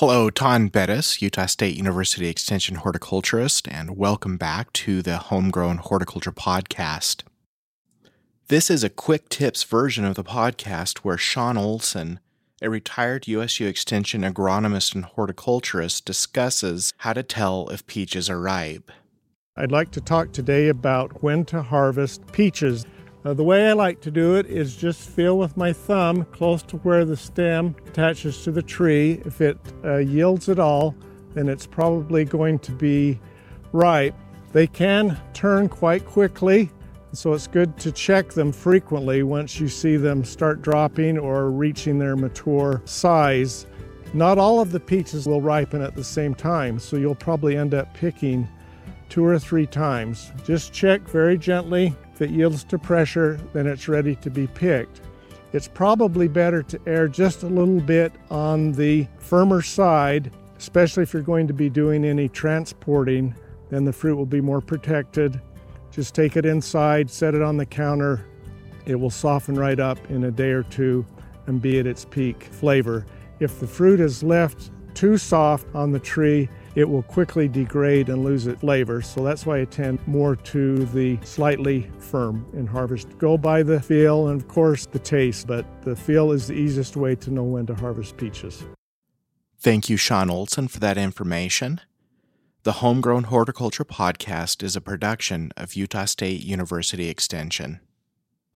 Hello, Taun Beddes, Utah State University Extension horticulturist, and welcome back to the Homegrown Horticulture Podcast. This is a quick tips version of the podcast where Shawn Olsen, a retired USU Extension agronomist and horticulturist, discusses how to tell if peaches are ripe. I'd like to talk today about when to harvest peaches. Uh, the way I like to do it is just feel with my thumb close to where the stem attaches to the tree. If it uh, yields at all, then it's probably going to be ripe. They can turn quite quickly, so it's good to check them frequently once you see them start dropping or reaching their mature size. Not all of the peaches will ripen at the same time, so you'll probably end up picking two or three times. Just check very gently it yields to pressure, then it's ready to be picked. It's probably better to err just a little bit on the firmer side, especially if you're going to be doing any transporting, then the fruit will be more protected. Just take it inside, set it on the counter. It will soften right up in a day or two and be at its peak flavor. If the fruit is left too soft on the tree, it will quickly degrade and lose its flavor. So that's why I tend more to the slightly firm in harvest. Go by the feel and, of course, the taste, but the feel is the easiest way to know when to harvest peaches. Thank you, Shawn Olsen, for that information. The Homegrown Horticulture Podcast is a production of Utah State University Extension.